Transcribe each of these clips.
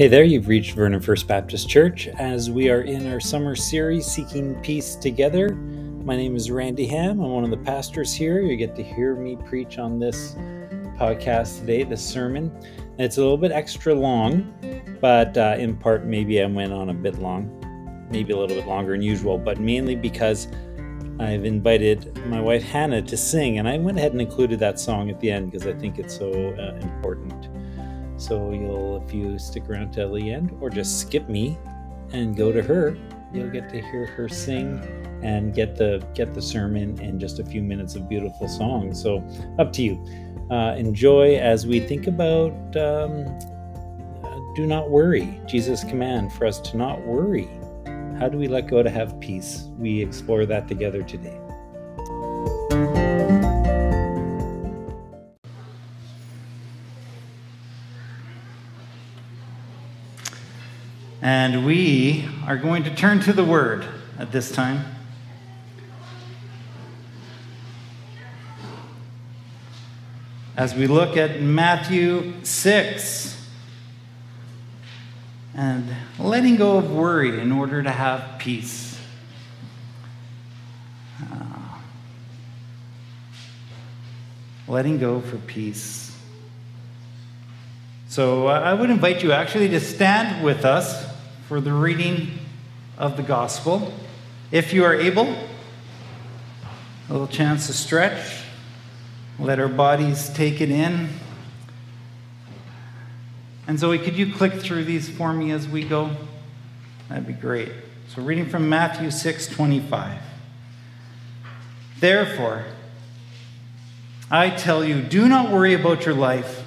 Hey there, you've reached Vernon First Baptist Church as we are in our summer series, Seeking Peace Together. My name is Randy Hamm. I'm one of the pastors here. You get to hear me preach on this podcast today, this sermon. It's a little bit extra long, but uh, in part, maybe I went on a bit long, maybe a little bit longer than usual, but mainly because I've invited my wife Hannah to sing, and I went ahead and included that song at the end because I think it's so uh, important. So you'll, if you stick around till the end, or just skip me and go to her, you'll get to hear her sing and get the get the sermon and just a few minutes of beautiful song. So up to you. Uh, enjoy as we think about um, uh, do not worry. Jesus' command for us to not worry. How do we let go to have peace? We explore that together today. And we are going to turn to the Word at this time. As we look at Matthew 6 and letting go of worry in order to have peace. Uh, letting go for peace. So uh, I would invite you actually to stand with us for the reading of the gospel. If you are able, a little chance to stretch, let our bodies take it in. And Zoe, could you click through these for me as we go? That'd be great. So, reading from Matthew 6 25. Therefore, I tell you, do not worry about your life,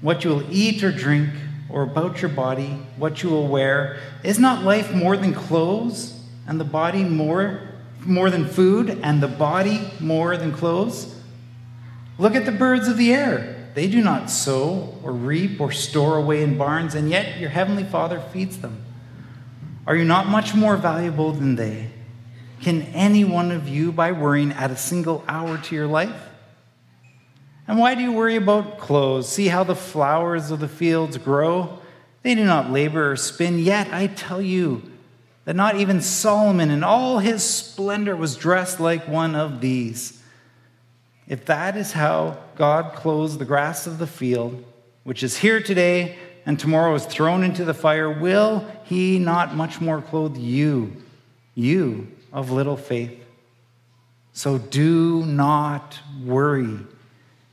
what you will eat or drink or about your body, what you will wear? Is not life more than clothes, and the body more, more than food, and the body more than clothes? Look at the birds of the air. They do not sow or reap or store away in barns, and yet your heavenly Father feeds them. Are you not much more valuable than they? Can any one of you, by worrying, add a single hour to your life? And why do you worry about clothes? See how the flowers of the fields grow? They do not labor or spin. Yet I tell you that not even Solomon in all his splendor was dressed like one of these. If that is how God clothes the grass of the field, which is here today and tomorrow is thrown into the fire, will he not much more clothe you, you of little faith? So do not worry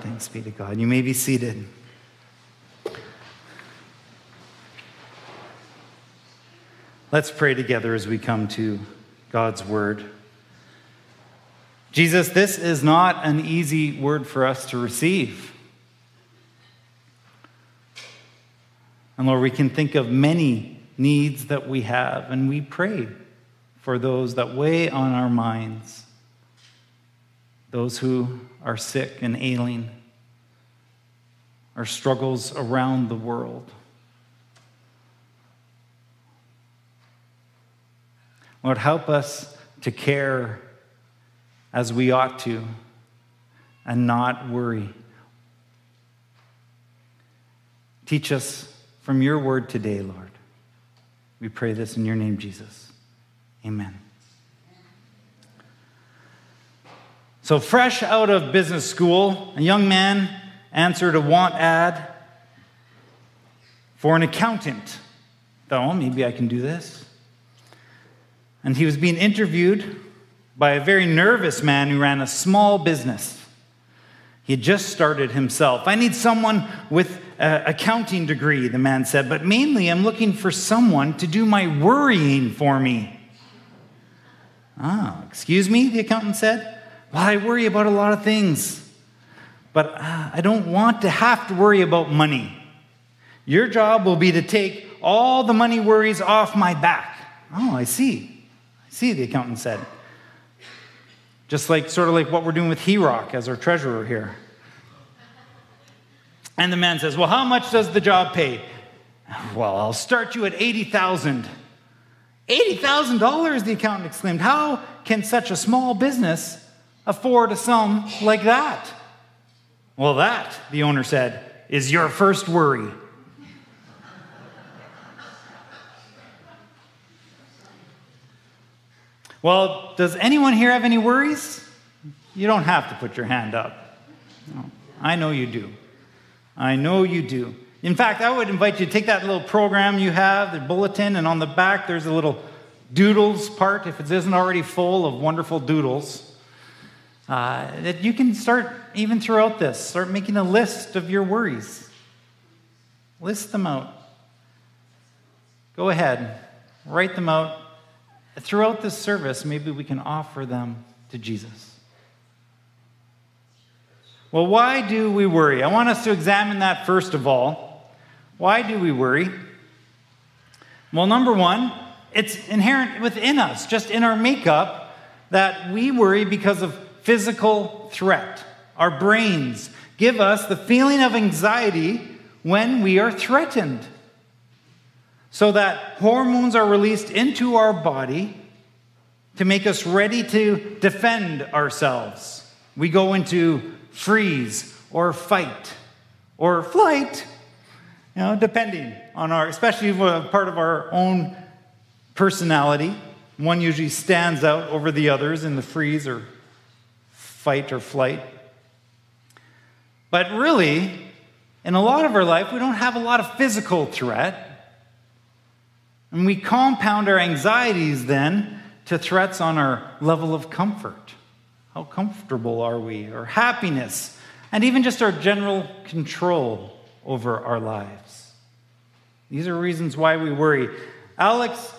Thanks be to God. You may be seated. Let's pray together as we come to God's word. Jesus, this is not an easy word for us to receive. And Lord, we can think of many needs that we have, and we pray for those that weigh on our minds those who are sick and ailing, our struggles around the world. Lord, help us to care as we ought to and not worry. Teach us from your word today, Lord. We pray this in your name, Jesus. Amen. So, fresh out of business school, a young man answered a want ad for an accountant. Thought, maybe I can do this. And he was being interviewed by a very nervous man who ran a small business. He had just started himself. I need someone with an accounting degree, the man said, but mainly I'm looking for someone to do my worrying for me. Ah, excuse me, the accountant said. Well, I worry about a lot of things, but uh, I don't want to have to worry about money. Your job will be to take all the money worries off my back. Oh, I see. I see, the accountant said. Just like, sort of like what we're doing with Rock as our treasurer here. And the man says, Well, how much does the job pay? Well, I'll start you at 80,000. $80,000, the accountant exclaimed. How can such a small business afford a sum like that? Well, that, the owner said, is your first worry. well, does anyone here have any worries? You don't have to put your hand up. No, I know you do. I know you do. In fact, I would invite you to take that little program you have, the bulletin, and on the back there's a little doodles part, if it isn't already full of wonderful doodles. Uh, that you can start even throughout this, start making a list of your worries. List them out. Go ahead, write them out. Throughout this service, maybe we can offer them to Jesus. Well, why do we worry? I want us to examine that first of all. Why do we worry? Well, number one, it's inherent within us, just in our makeup, that we worry because of physical threat. Our brains give us the feeling of anxiety when we are threatened. So that hormones are released into our body to make us ready to defend ourselves. We go into freeze or fight or flight, you know, depending on our, especially part of our own personality. One usually stands out over the others in the freeze or fight or flight. But really, in a lot of our life, we don't have a lot of physical threat. And we compound our anxieties then to threats on our level of comfort. How comfortable are we? Or happiness, and even just our general control over our lives. These are reasons why we worry. Alex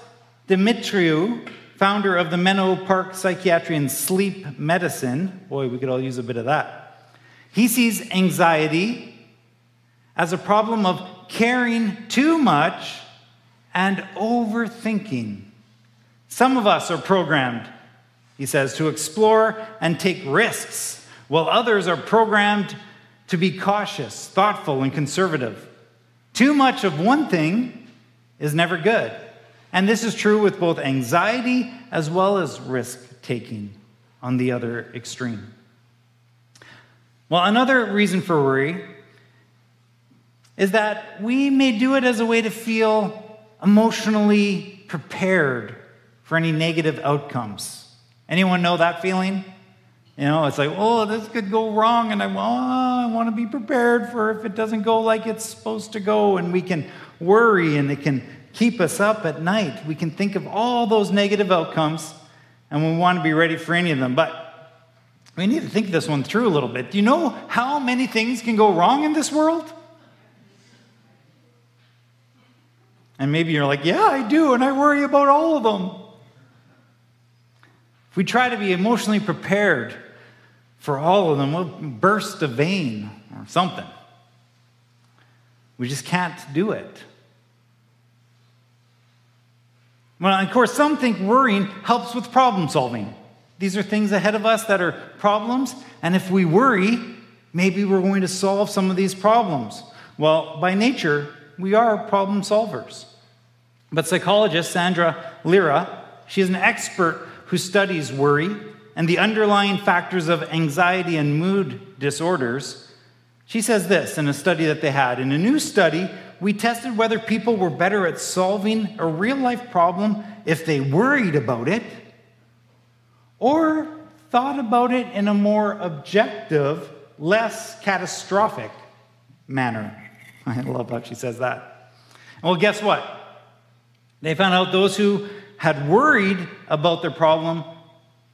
Dimitriou, founder of the Menlo Park Psychiatry and Sleep Medicine, boy, we could all use a bit of that. He sees anxiety as a problem of caring too much and overthinking. Some of us are programmed he says, to explore and take risks, while others are programmed to be cautious, thoughtful, and conservative. Too much of one thing is never good. And this is true with both anxiety as well as risk taking on the other extreme. Well, another reason for worry is that we may do it as a way to feel emotionally prepared for any negative outcomes. Anyone know that feeling? You know, it's like, oh, this could go wrong, and I, oh, I want to be prepared for if it doesn't go like it's supposed to go, and we can worry, and it can keep us up at night. We can think of all those negative outcomes, and we want to be ready for any of them. But we need to think this one through a little bit. Do you know how many things can go wrong in this world? And maybe you're like, yeah, I do, and I worry about all of them. If we try to be emotionally prepared for all of them, we'll burst a vein or something. We just can't do it. Well, of course, some think worrying helps with problem solving. These are things ahead of us that are problems, and if we worry, maybe we're going to solve some of these problems. Well, by nature, we are problem solvers. But psychologist Sandra Llera, she is an expert who studies worry and the underlying factors of anxiety and mood disorders, she says this in a study that they had. In a new study, we tested whether people were better at solving a real life problem if they worried about it or thought about it in a more objective, less catastrophic manner. I love how she says that. Well, guess what? They found out those who had worried about their problem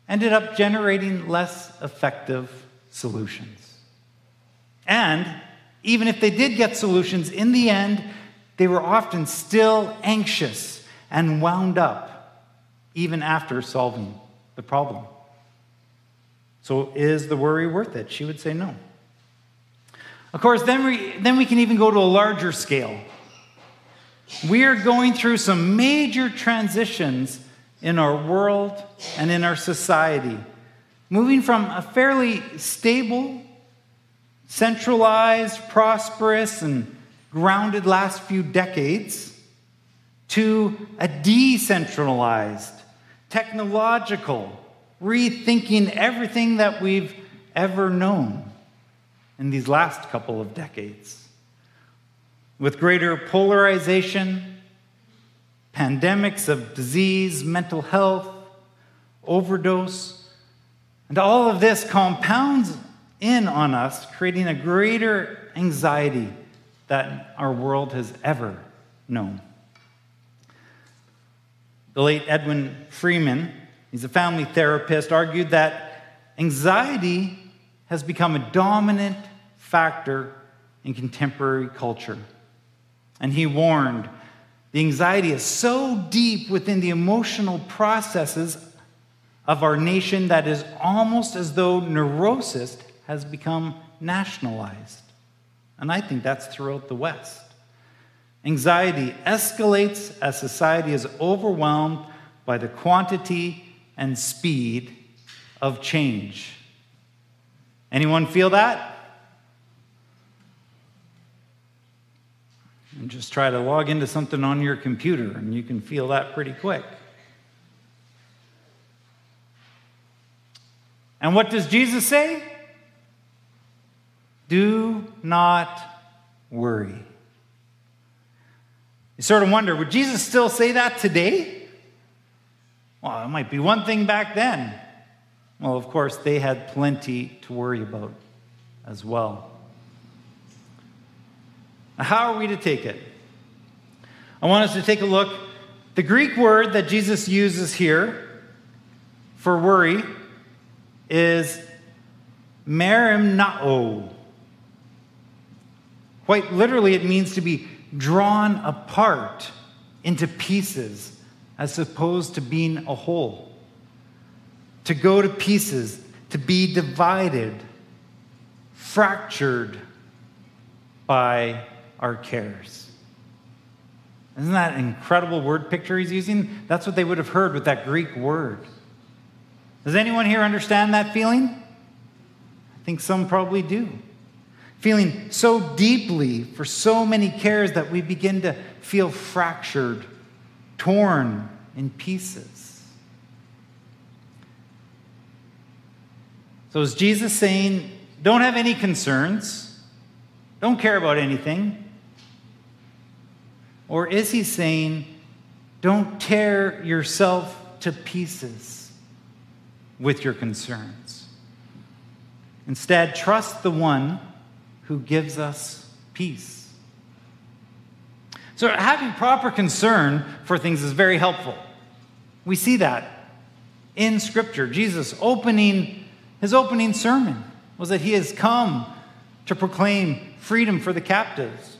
ended up generating less effective solutions. And even if they did get solutions, in the end, they were often still anxious and wound up even after solving the problem. So, is the worry worth it? She would say no. Of course, then we, then we can even go to a larger scale. We are going through some major transitions in our world and in our society, moving from a fairly stable, centralized, prosperous, and grounded last few decades to a decentralized, technological, rethinking everything that we've ever known in these last couple of decades. With greater polarization, pandemics of disease, mental health, overdose, and all of this compounds in on us, creating a greater anxiety that our world has ever known. The late Edwin Friedman, he's a family therapist, argued that anxiety has become a dominant factor in contemporary culture. And he warned the anxiety is so deep within the emotional processes of our nation that is almost as though neurosis has become nationalized. And I think that's throughout the West. Anxiety escalates as society is overwhelmed by the quantity and speed of change. Anyone feel that? And just try to log into something on your computer, and you can feel that pretty quick. And what does Jesus say? Do not worry. You sort of wonder would Jesus still say that today? Well, it might be one thing back then. Well, of course, they had plenty to worry about as well. Now, how are we to take it? I want us to take a look. The Greek word that Jesus uses here for worry is merimnao. Quite literally, it means to be drawn apart into pieces as opposed to being a whole. To go to pieces, to be divided, fractured by our cares. Isn't that an incredible word picture he's using? That's what they would have heard with that Greek word. Does anyone here understand that feeling? I think some probably do feeling so deeply for so many cares that we begin to feel fractured, torn in pieces. So, is Jesus saying, don't have any concerns, don't care about anything? Or is he saying, don't tear yourself to pieces with your concerns? Instead, trust the one who gives us peace. So, having proper concern for things is very helpful. We see that in Scripture. Jesus opening his opening sermon was that he has come to proclaim freedom for the captives,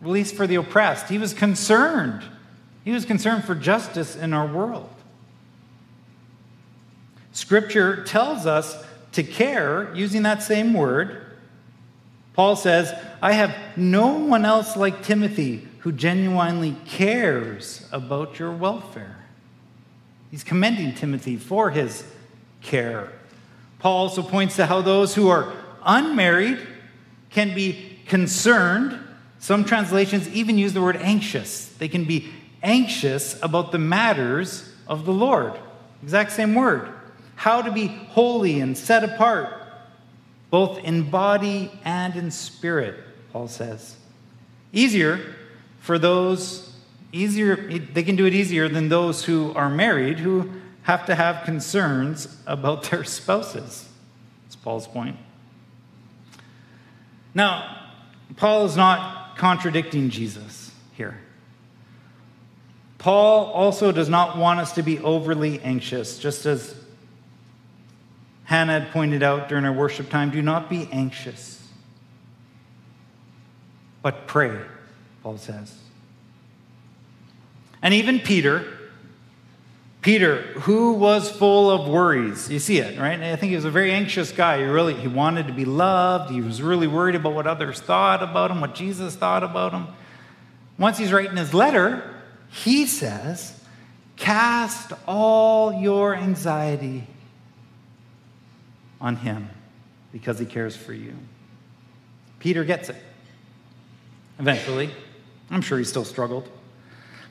release for the oppressed. He was concerned. He was concerned for justice in our world. Scripture tells us to care, using that same word, Paul says, I have no one else like Timothy who genuinely cares about your welfare. He's commending Timothy for his care. Paul also points to how those who are unmarried can be concerned. Some translations even use the word anxious. They can be anxious about the matters of the Lord. Exact same word. How to be holy and set apart both in body and in spirit, Paul says. Easier for those, easier, they can do it easier than those who are married who have to have concerns about their spouses. That's Paul's point. Now, Paul is not contradicting Jesus here. Paul also does not want us to be overly anxious, just as Hannah had pointed out during our worship time do not be anxious, but pray, Paul says. And even Peter, Peter, who was full of worries. You see it, right? I think he was a very anxious guy. He really he wanted to be loved. He was really worried about what others thought about him, what Jesus thought about him. once he's writing his letter, he says, Cast all your anxiety on him because he cares for you. Peter gets it. Eventually. I'm sure he still struggled.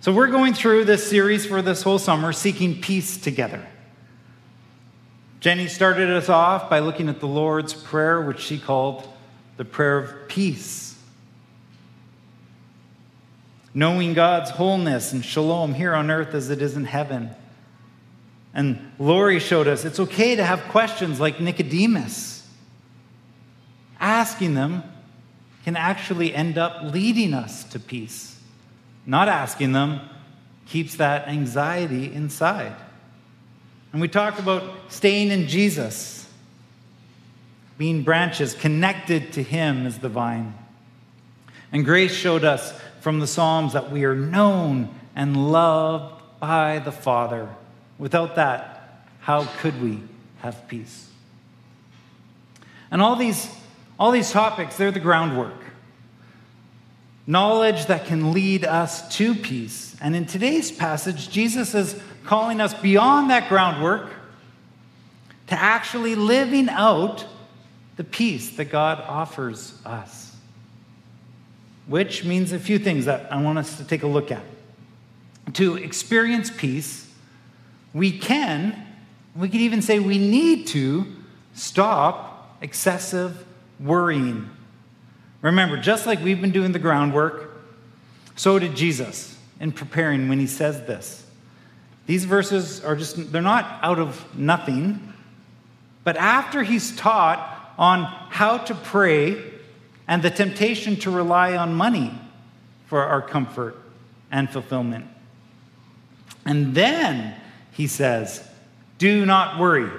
So, we're going through this series for this whole summer, seeking peace together. Jenny started us off by looking at the Lord's Prayer, which she called the prayer of peace. Knowing God's wholeness and shalom here on earth as it is in heaven. And Lori showed us it's okay to have questions like Nicodemus. Asking them can actually end up leading us to peace. Not asking them keeps that anxiety inside. And we talked about staying in Jesus, being branches connected to Him as the vine. And Grace showed us from the Psalms that we are known and loved by the Father. Without that, how could we have peace? And all these, all these topics, they're the groundwork. Knowledge that can lead us to peace. And in today's passage, Jesus is calling us beyond that groundwork to actually living out the peace that God offers us. Which means a few things that I want us to take a look at. To experience peace, we can, we could even say we need to stop excessive worrying. Remember, just like we've been doing the groundwork, so did Jesus in preparing when he says this. These verses are just, they're not out of nothing. But after he's taught on how to pray and the temptation to rely on money for our comfort and fulfillment. And then he says, Do not worry.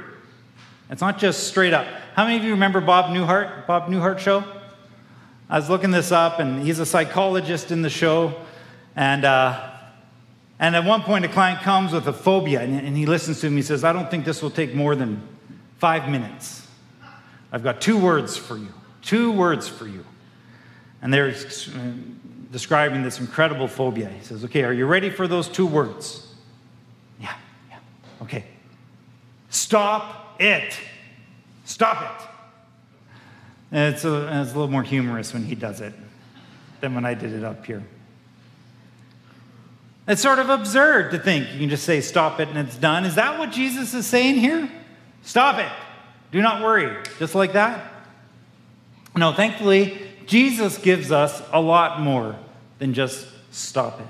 It's not just straight up. How many of you remember Bob Newhart? Bob Newhart show? I was looking this up, and he's a psychologist in the show. And uh, and at one point, a client comes with a phobia, and he listens to him. He says, I don't think this will take more than five minutes. I've got two words for you. Two words for you. And they're describing this incredible phobia. He says, Okay, are you ready for those two words? Okay. Stop it. Stop it. And it's a, eh, it's a little more humorous when he does it than when I did it up here. It's sort of absurd to think you can just say, stop it and it's done. Is that what Jesus is saying here? Stop it. Do not worry. Just like that? No, thankfully, Jesus gives us a lot more than just stop it.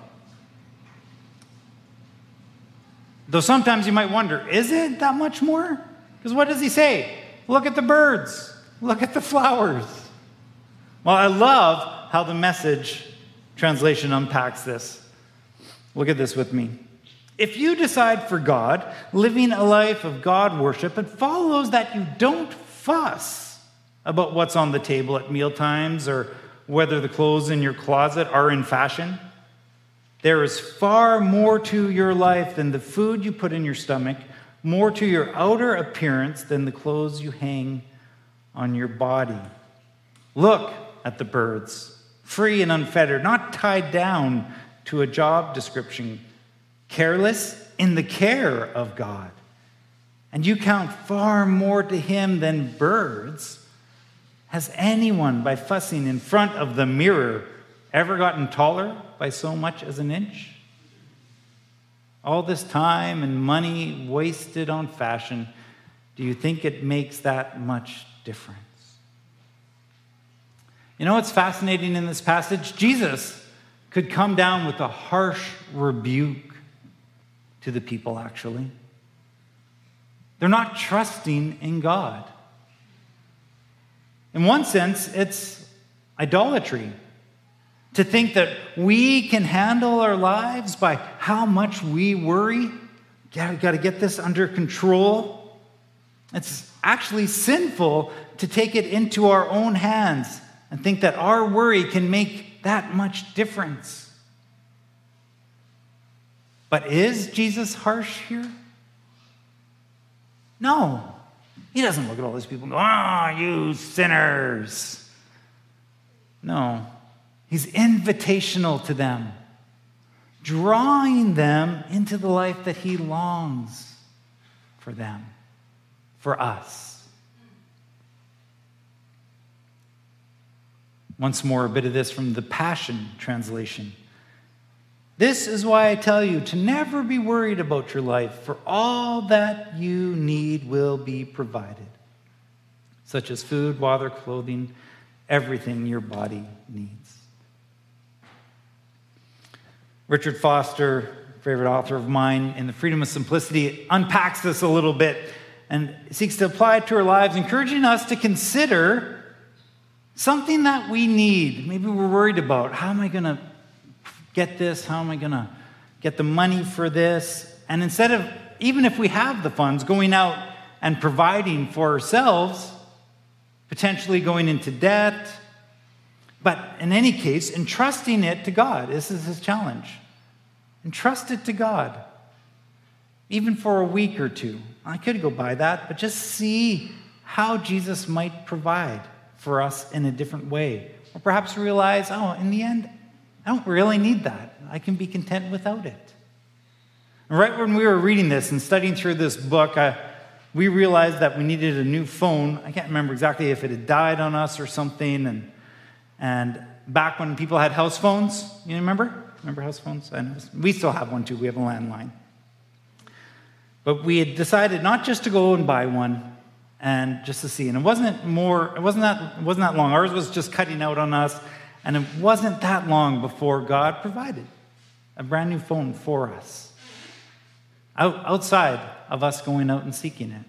Though sometimes you might wonder, is it that much more? Because what does he say? Look at the birds, look at the flowers. Well, I love how the message translation unpacks this. Look at this with me. If you decide for God, living a life of God worship, it follows that you don't fuss about what's on the table at mealtimes or whether the clothes in your closet are in fashion. There is far more to your life than the food you put in your stomach, more to your outer appearance than the clothes you hang on your body. Look at the birds, free and unfettered, not tied down to a job description careless in the care of God. And you count far more to Him than birds. Has anyone, by fussing in front of the mirror, ever gotten taller by so much as an inch? All this time and money wasted on fashion, do you think it makes that much difference? You know what's fascinating in this passage? Jesus could come down with a harsh rebuke to the people, actually. They're not trusting in God. In one sense, it's idolatry to think that we can handle our lives by how much we worry. Yeah, we've got to get this under control. It's actually sinful to take it into our own hands and think that our worry can make that much difference. But is Jesus harsh here? No. He doesn't look at all these people and go, ah, oh, you sinners. No. He's invitational to them, drawing them into the life that He longs for them, for us. Once more, a bit of this from the Passion Translation. This is why I tell you to never be worried about your life, for all that you need will be provided, such as food, water, clothing, everything your body needs. Richard Foster, favorite author of mine, in The Freedom of Simplicity, unpacks this a little bit and seeks to apply it to our lives, encouraging us to consider something that we need. Maybe we're worried about how am I going to get this? How am I going to get the money for this? And instead of, even if we have the funds, going out and providing for ourselves, potentially going into debt, but in any case, entrusting it to God. This is his challenge. Entrust it to God, even for a week or two. I could go by that, but just see how Jesus might provide for us in a different way. Or perhaps realize, oh, in the end, I don't really need that. I can be content without it. right when we were reading this and studying through this book, I, we realized that we needed a new phone. I can't remember exactly if it had died on us or something. And, and back when people had house phones, you remember? Remember house phones? Know. We still have one too. We have a landline. But we had decided not just to go and buy one and just to see. And it wasn't more, it wasn't that, it wasn't that long. Ours was just cutting out on us. And it wasn't that long before God provided a brand new phone for us, out, outside of us going out and seeking it.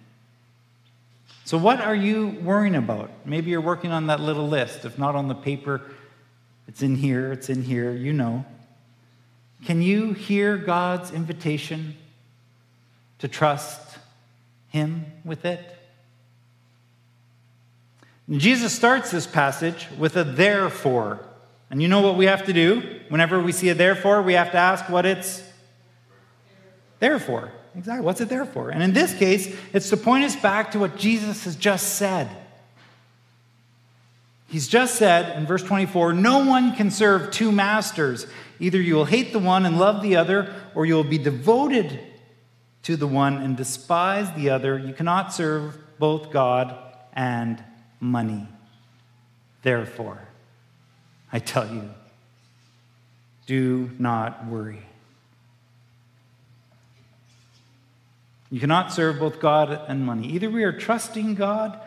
So, what are you worrying about? Maybe you're working on that little list. If not on the paper, it's in here, it's in here, you know. Can you hear God's invitation to trust Him with it? And Jesus starts this passage with a therefore. And you know what we have to do? Whenever we see a therefore, we have to ask what it's there for. Exactly. What's it there for? And in this case, it's to point us back to what Jesus has just said. He's just said in verse 24 No one can serve two masters. Either you will hate the one and love the other, or you will be devoted to the one and despise the other. You cannot serve both God and money. Therefore, I tell you, do not worry. You cannot serve both God and money. Either we are trusting God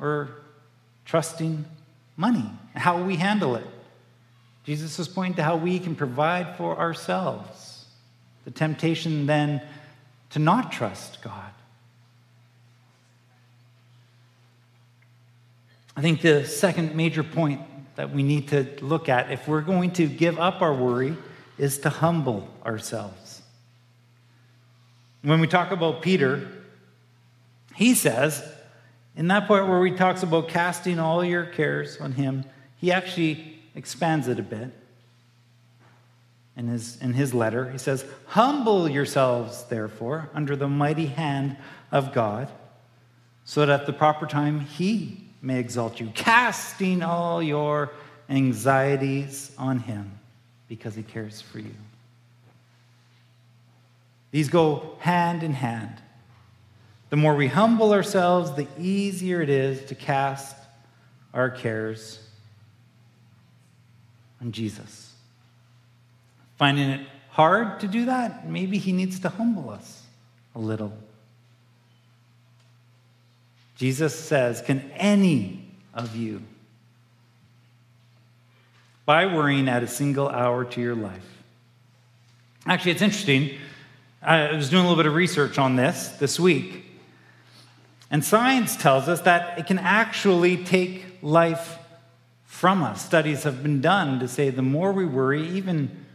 or trusting money, how we handle it. Jesus is pointing to how we can provide for ourselves. The temptation then to not trust God. I think the second major point that we need to look at if we're going to give up our worry is to humble ourselves. When we talk about Peter, he says, in that part where he talks about casting all your cares on him, he actually expands it a bit. In his, in his letter, he says, Humble yourselves, therefore, under the mighty hand of God, so that at the proper time he may exalt you, casting all your anxieties on him because he cares for you. These go hand in hand. The more we humble ourselves, the easier it is to cast our cares on Jesus. Finding it hard to do that, maybe he needs to humble us a little. Jesus says, Can any of you by worrying add a single hour to your life? Actually, it's interesting. I was doing a little bit of research on this this week. And science tells us that it can actually take life from us. Studies have been done to say the more we worry, even,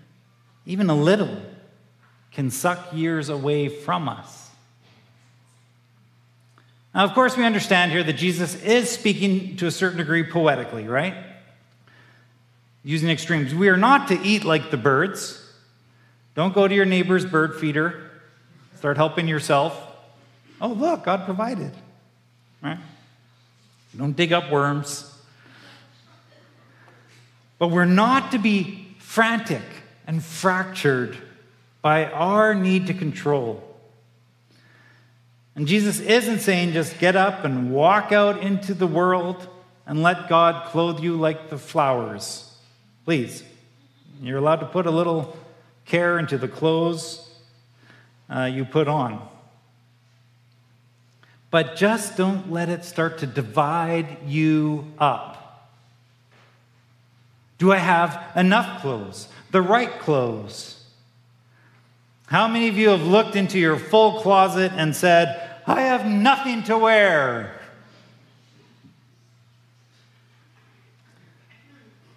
even a little, can suck years away from us. Now, of course, we understand here that Jesus is speaking to a certain degree poetically, right? Using extremes. We are not to eat like the birds. Don't go to your neighbor's bird feeder. Start helping yourself. Oh, look, God provided. Right? Don't dig up worms. But we're not to be frantic and fractured by our need to control. And Jesus isn't saying just get up and walk out into the world and let God clothe you like the flowers. Please, you're allowed to put a little care into the clothes uh, you put on. But just don't let it start to divide you up. Do I have enough clothes? The right clothes? How many of you have looked into your full closet and said, I have nothing to wear?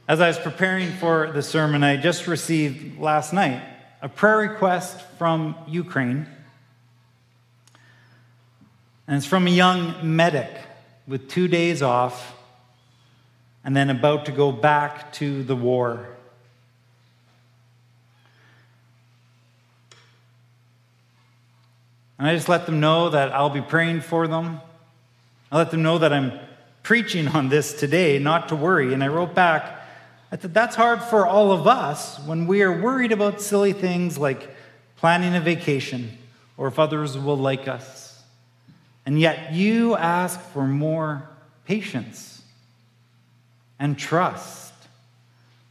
As I was preparing for the sermon, I just received last night a prayer request from Ukraine. And it's from a young medic with two days off and then about to go back to the war. And I just let them know that I'll be praying for them. I let them know that I'm preaching on this today, not to worry. And I wrote back, that's hard for all of us when we are worried about silly things like planning a vacation or if others will like us. And yet you ask for more patience and trust.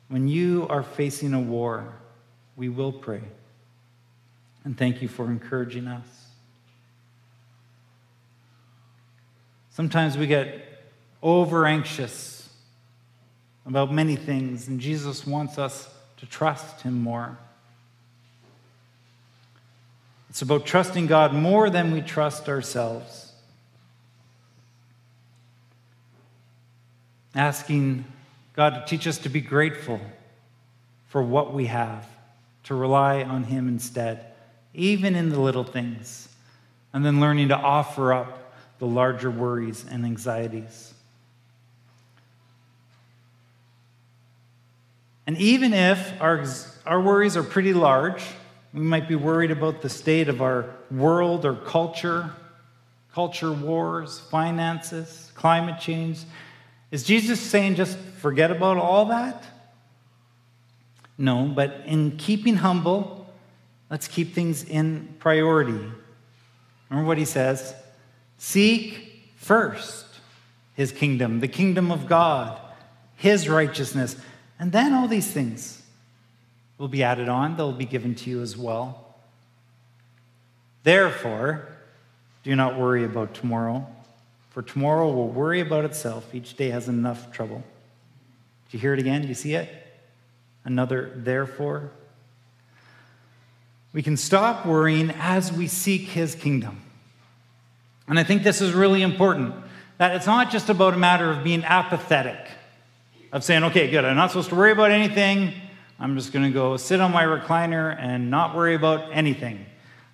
When you are facing a war, we will pray. And thank you for encouraging us. Sometimes we get over anxious about many things, and Jesus wants us to trust Him more. It's about trusting God more than we trust ourselves. Asking God to teach us to be grateful for what we have, to rely on Him instead, even in the little things, and then learning to offer up the larger worries and anxieties. And even if our, our worries are pretty large, we might be worried about the state of our world or culture, culture wars, finances, climate change. Is Jesus saying just forget about all that? No, but in keeping humble, let's keep things in priority. Remember what he says? Seek first his kingdom, the kingdom of God, his righteousness and then all these things will be added on, they'll be given to you as well. Therefore, do not worry about tomorrow, for tomorrow will worry about itself. Each day has enough trouble. Do you hear it again? Do you see it? Another therefore. We can stop worrying as we seek his kingdom. And I think this is really important that it's not just about a matter of being apathetic of saying, okay, good, I'm not supposed to worry about anything. I'm just going to go sit on my recliner and not worry about anything.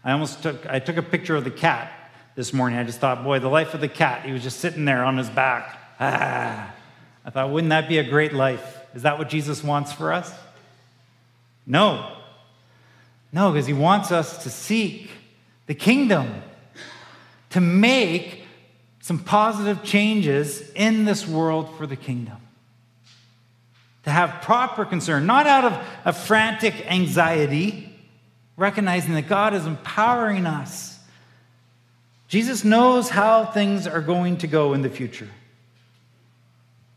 I almost took, I took a picture of the cat this morning. I just thought, boy, the life of the cat. He was just sitting there on his back. Ah. I thought, wouldn't that be a great life? Is that what Jesus wants for us? No. No, because he wants us to seek the kingdom, to make some positive changes in this world for the kingdom to have proper concern, not out of a frantic anxiety, recognizing that God is empowering us. Jesus knows how things are going to go in the future.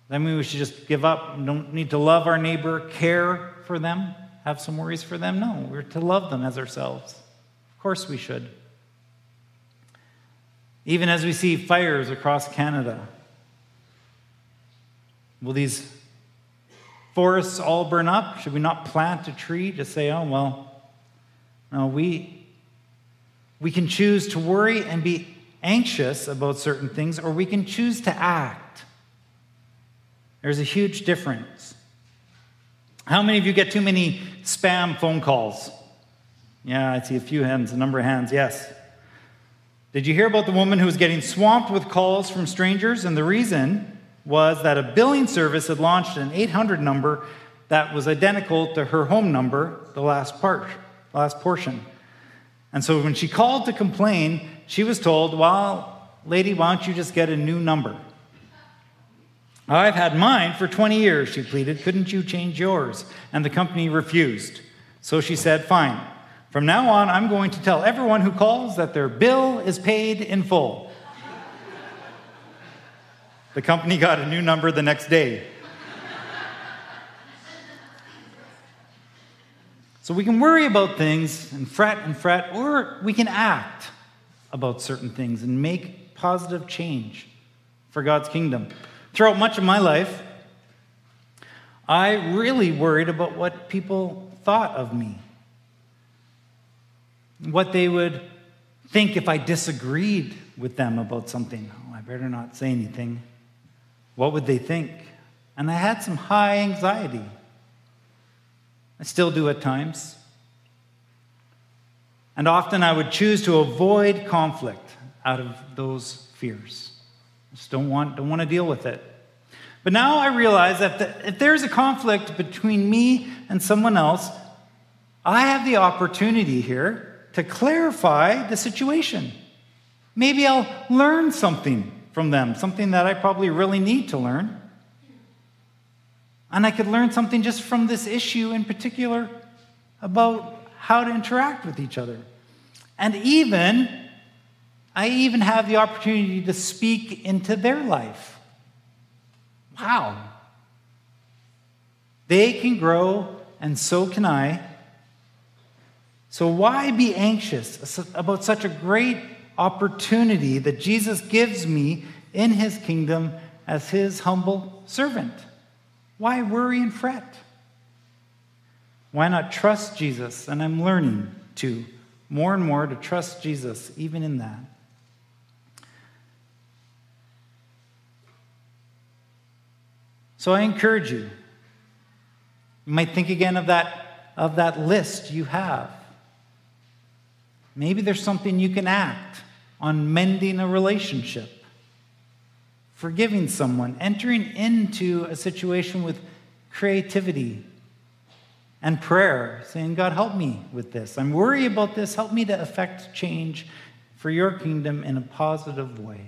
That mean we should just give up, don't need to love our neighbor, care for them, have some worries for them? No, we're to love them as ourselves. Of course we should. Even as we see fires across Canada, will these forests all burn up? Should we not plant a tree to say, oh, well, no, we, we can choose to worry and be anxious about certain things, or we can choose to act. There's a huge difference. How many of you get too many spam phone calls? Yeah, I see a few hands, a number of hands, yes. Did you hear about the woman who was getting swamped with calls from strangers? And the reason was that a billing service had launched an 800 number that was identical to her home number, the last part, last portion. And so when she called to complain, she was told, Well, lady, why don't you just get a new number? I've had mine for 20 years, she pleaded. Couldn't you change yours? And the company refused. So she said, Fine. From now on, I'm going to tell everyone who calls that their bill is paid in full. The company got a new number the next day. So we can worry about things and fret and fret, or we can act about certain things and make positive change for God's kingdom. Throughout much of my life, I really worried about what people thought of me, what they would think if I disagreed with them about something. Oh, I better not say anything. What would they think? And I had some high anxiety. I still do at times. And often I would choose to avoid conflict out of those fears. Just don't want, don't want to deal with it. But now I realize that the, if there's a conflict between me and someone else, I have the opportunity here to clarify the situation. Maybe I'll learn something from them, something that I probably really need to learn. And I could learn something just from this issue in particular about how to interact with each other. And even I even have the opportunity to speak into their life. Wow. They can grow, and so can I. So, why be anxious about such a great opportunity that Jesus gives me in his kingdom as his humble servant? Why worry and fret? Why not trust Jesus? And I'm learning to more and more to trust Jesus even in that. So I encourage you. You might think again of that, of that list you have. Maybe there's something you can act on mending a relationship, forgiving someone, entering into a situation with creativity and prayer, saying, God, help me with this. I'm worried about this. Help me to effect change for your kingdom in a positive way.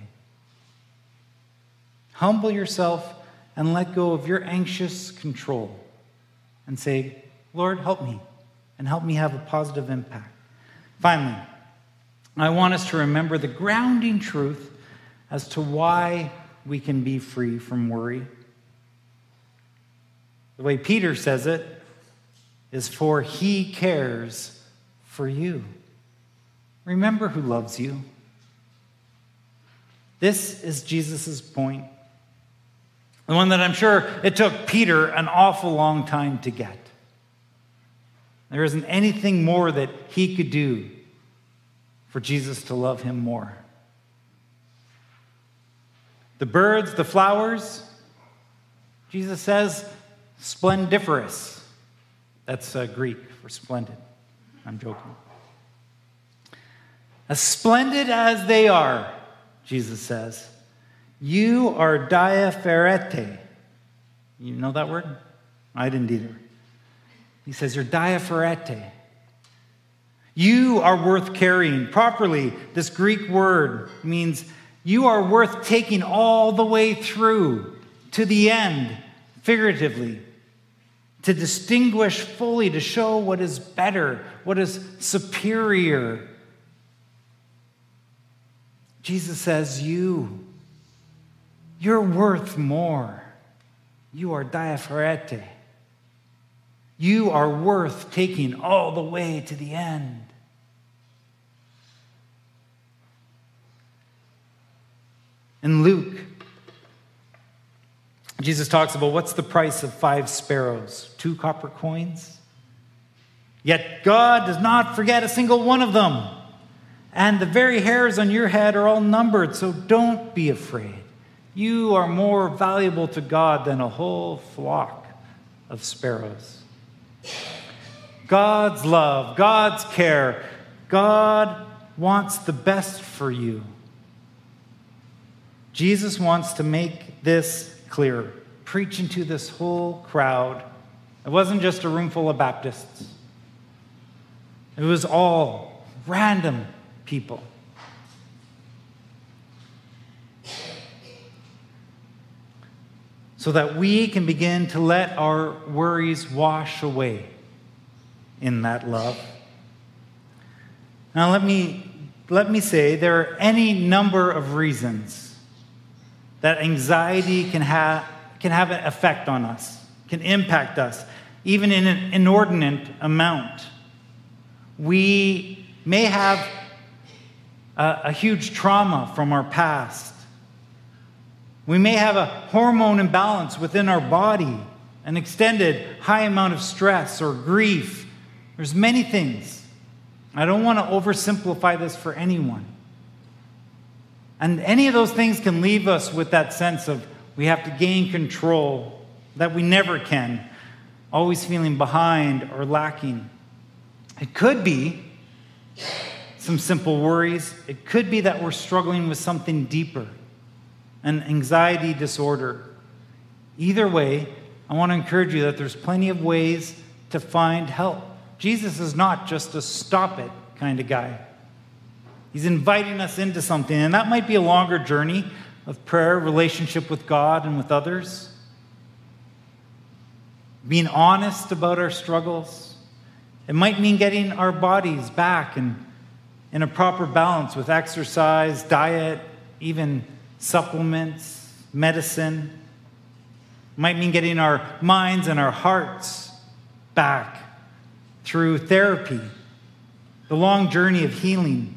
Humble yourself and let go of your anxious control and say, Lord, help me and help me have a positive impact. Finally, I want us to remember the grounding truth as to why we can be free from worry. The way Peter says it is for he cares for you. Remember who loves you. This is Jesus' point. The one that I'm sure it took Peter an awful long time to get. There isn't anything more that he could do for Jesus to love him more. The birds, the flowers, Jesus says, splendiferous. That's uh, Greek for splendid. I'm joking. As splendid as they are, Jesus says, you are diapherete. You know that word? I didn't either. He says, You're diapherete. You are worth carrying. Properly, this Greek word means you are worth taking all the way through to the end, figuratively, to distinguish fully, to show what is better, what is superior. Jesus says, You you're worth more. You are diapherete. You are worth taking all the way to the end. In Luke, Jesus talks about what's the price of five sparrows? Two copper coins? Yet God does not forget a single one of them. And the very hairs on your head are all numbered, so don't be afraid. You are more valuable to God than a whole flock of sparrows. God's love, God's care, God wants the best for you. Jesus wants to make this clear, preaching to this whole crowd. It wasn't just a room full of Baptists, it was all random people. so that we can begin to let our worries wash away in that love. Now, let me, let me say there are any number of reasons that anxiety can, ha- can have an effect on us, can impact us, even in an inordinate amount. We may have a, a huge trauma from our past. We may have a hormone imbalance within our body, an extended high amount of stress or grief. There's many things. I don't want to oversimplify this for anyone. And any of those things can leave us with that sense of we have to gain control, that we never can, always feeling behind or lacking. It could be some simple worries. It could be that we're struggling with something deeper, an anxiety disorder. Either way, I want to encourage you that there's plenty of ways to find help. Jesus is not just a stop it kind of guy. He's inviting us into something, and that might be a longer journey of prayer, relationship with God and with others. Being honest about our struggles. It might mean getting our bodies back and in a proper balance with exercise, diet, even supplements, medicine. It Might mean getting our minds and our hearts back through therapy, the long journey of healing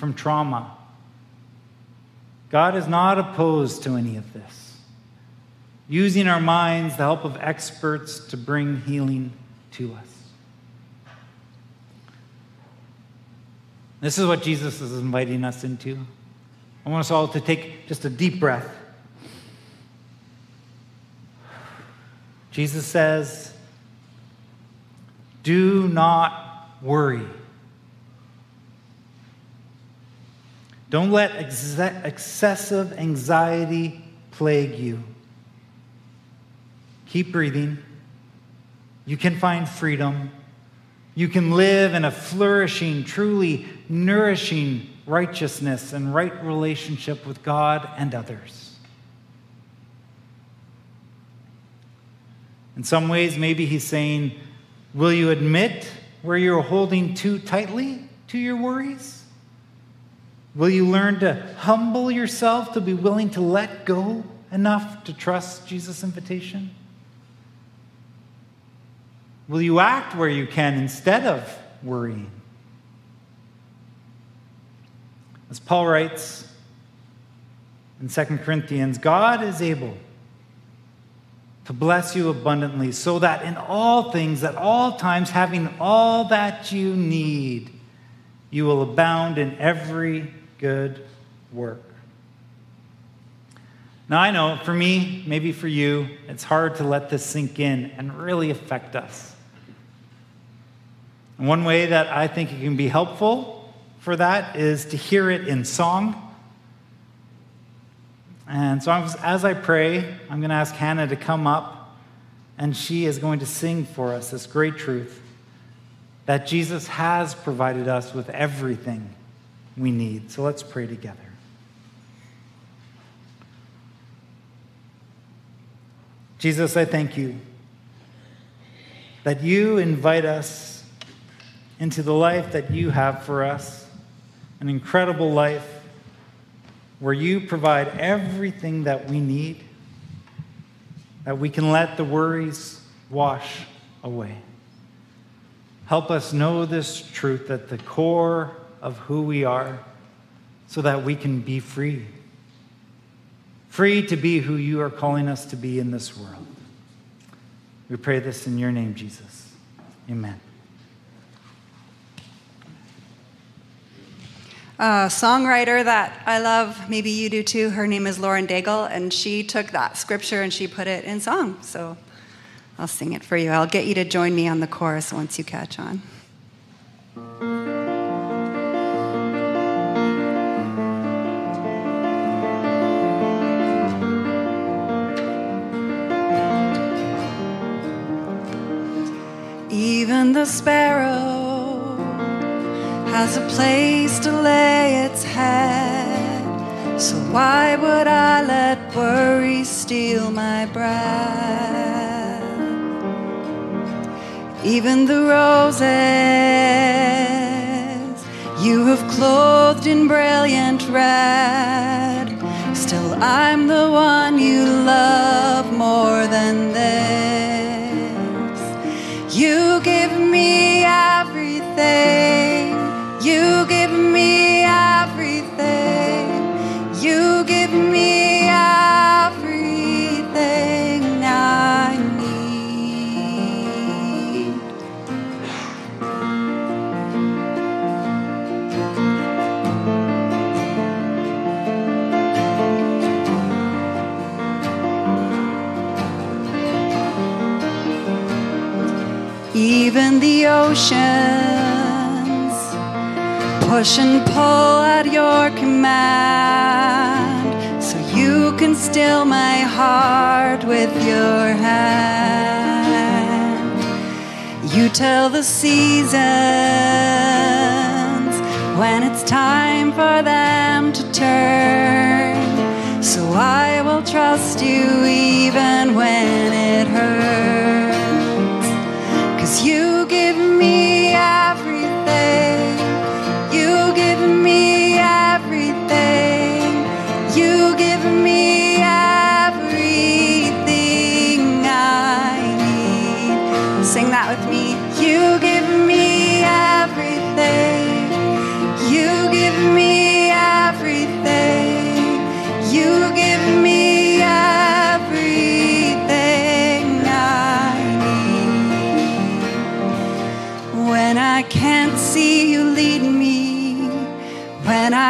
from trauma. God is not opposed to any of this. Using our minds, the help of experts to bring healing to us. This is what Jesus is inviting us into. I want us all to take just a deep breath. Jesus says, Do not worry. Don't let ex- excessive anxiety plague you. Keep breathing. You can find freedom. You can live in a flourishing, truly nourishing righteousness and right relationship with God and others. In some ways, maybe he's saying, Will you admit where you're holding too tightly to your worries? Will you learn to humble yourself to be willing to let go enough to trust Jesus' invitation? Will you act where you can instead of worrying? As Paul writes in 2 Corinthians, God is able to bless you abundantly, so that in all things, at all times, having all that you need, you will abound in every good work. Now, I know for me, maybe for you, it's hard to let this sink in and really affect us. And one way that I think it can be helpful for that is to hear it in song. And so, as I pray, I'm going to ask Hannah to come up, and she is going to sing for us this great truth that Jesus has provided us with everything we need. So, let's pray together. Jesus, I thank you that you invite us into the life that you have for us an incredible life where you provide everything that we need, that we can let the worries wash away. Help us know this truth at the core of who we are so that we can be free. Free to be who you are calling us to be in this world. We pray this in your name, Jesus. Amen. a songwriter that I love, maybe you do too. Her name is Lauren Daigle, and she took that scripture and she put it in song. So I'll sing it for you. I'll get you to join me on the chorus once you catch on. Even the sparrow has a place to lay its head, So why would I let worry steal my breath? Even the roses you have clothed in brilliant red. Still, I'm the one you love more than this. You me everything. You give me Even the oceans push and pull at your command, so you can still my heart with your hand. You tell the seasons when it's time for them to turn. So I will trust you even when it hurts. You give me everything.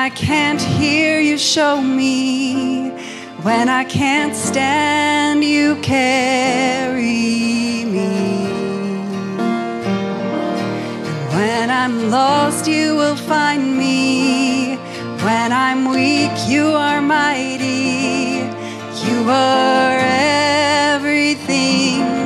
I can't hear you, show me. When I can't stand, you carry me. When I'm lost, you will find me. When I'm weak, you are mighty. You are everything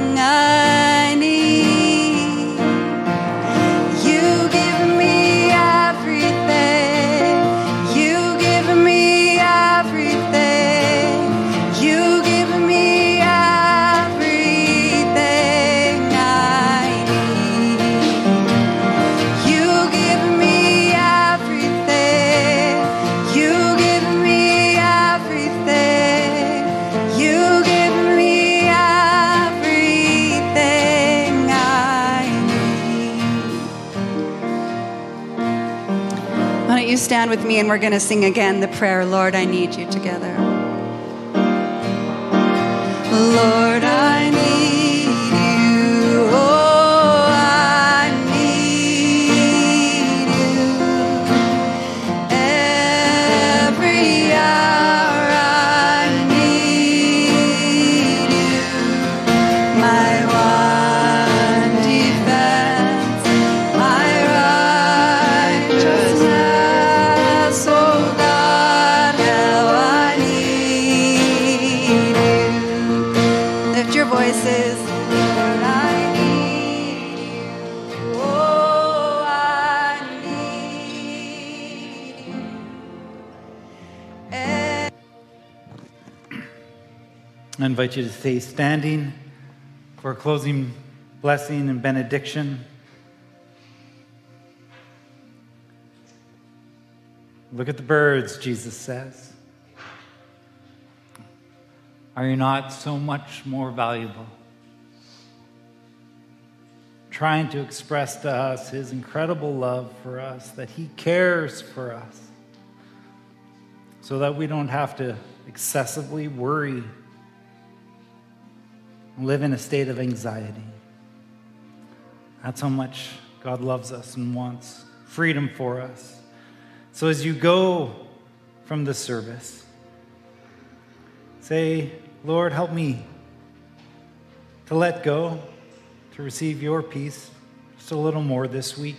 stand with me and we're going to sing again the prayer, Lord, I need you together. Lord, I invite you to stay standing for a closing blessing and benediction. Look at the birds, Jesus says. Are you not so much more valuable? Trying to express to us his incredible love for us, that he cares for us, so that we don't have to excessively worry live in a state of anxiety. That's how much God loves us and wants freedom for us. So as you go from the service, say, Lord, help me to let go, to receive your peace just a little more this week.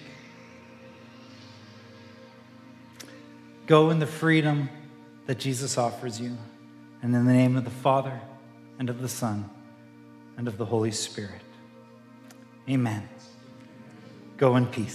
Go in the freedom that Jesus offers you. And in the name of the Father, and of the Son, and of the Holy Spirit. Amen. Go in peace.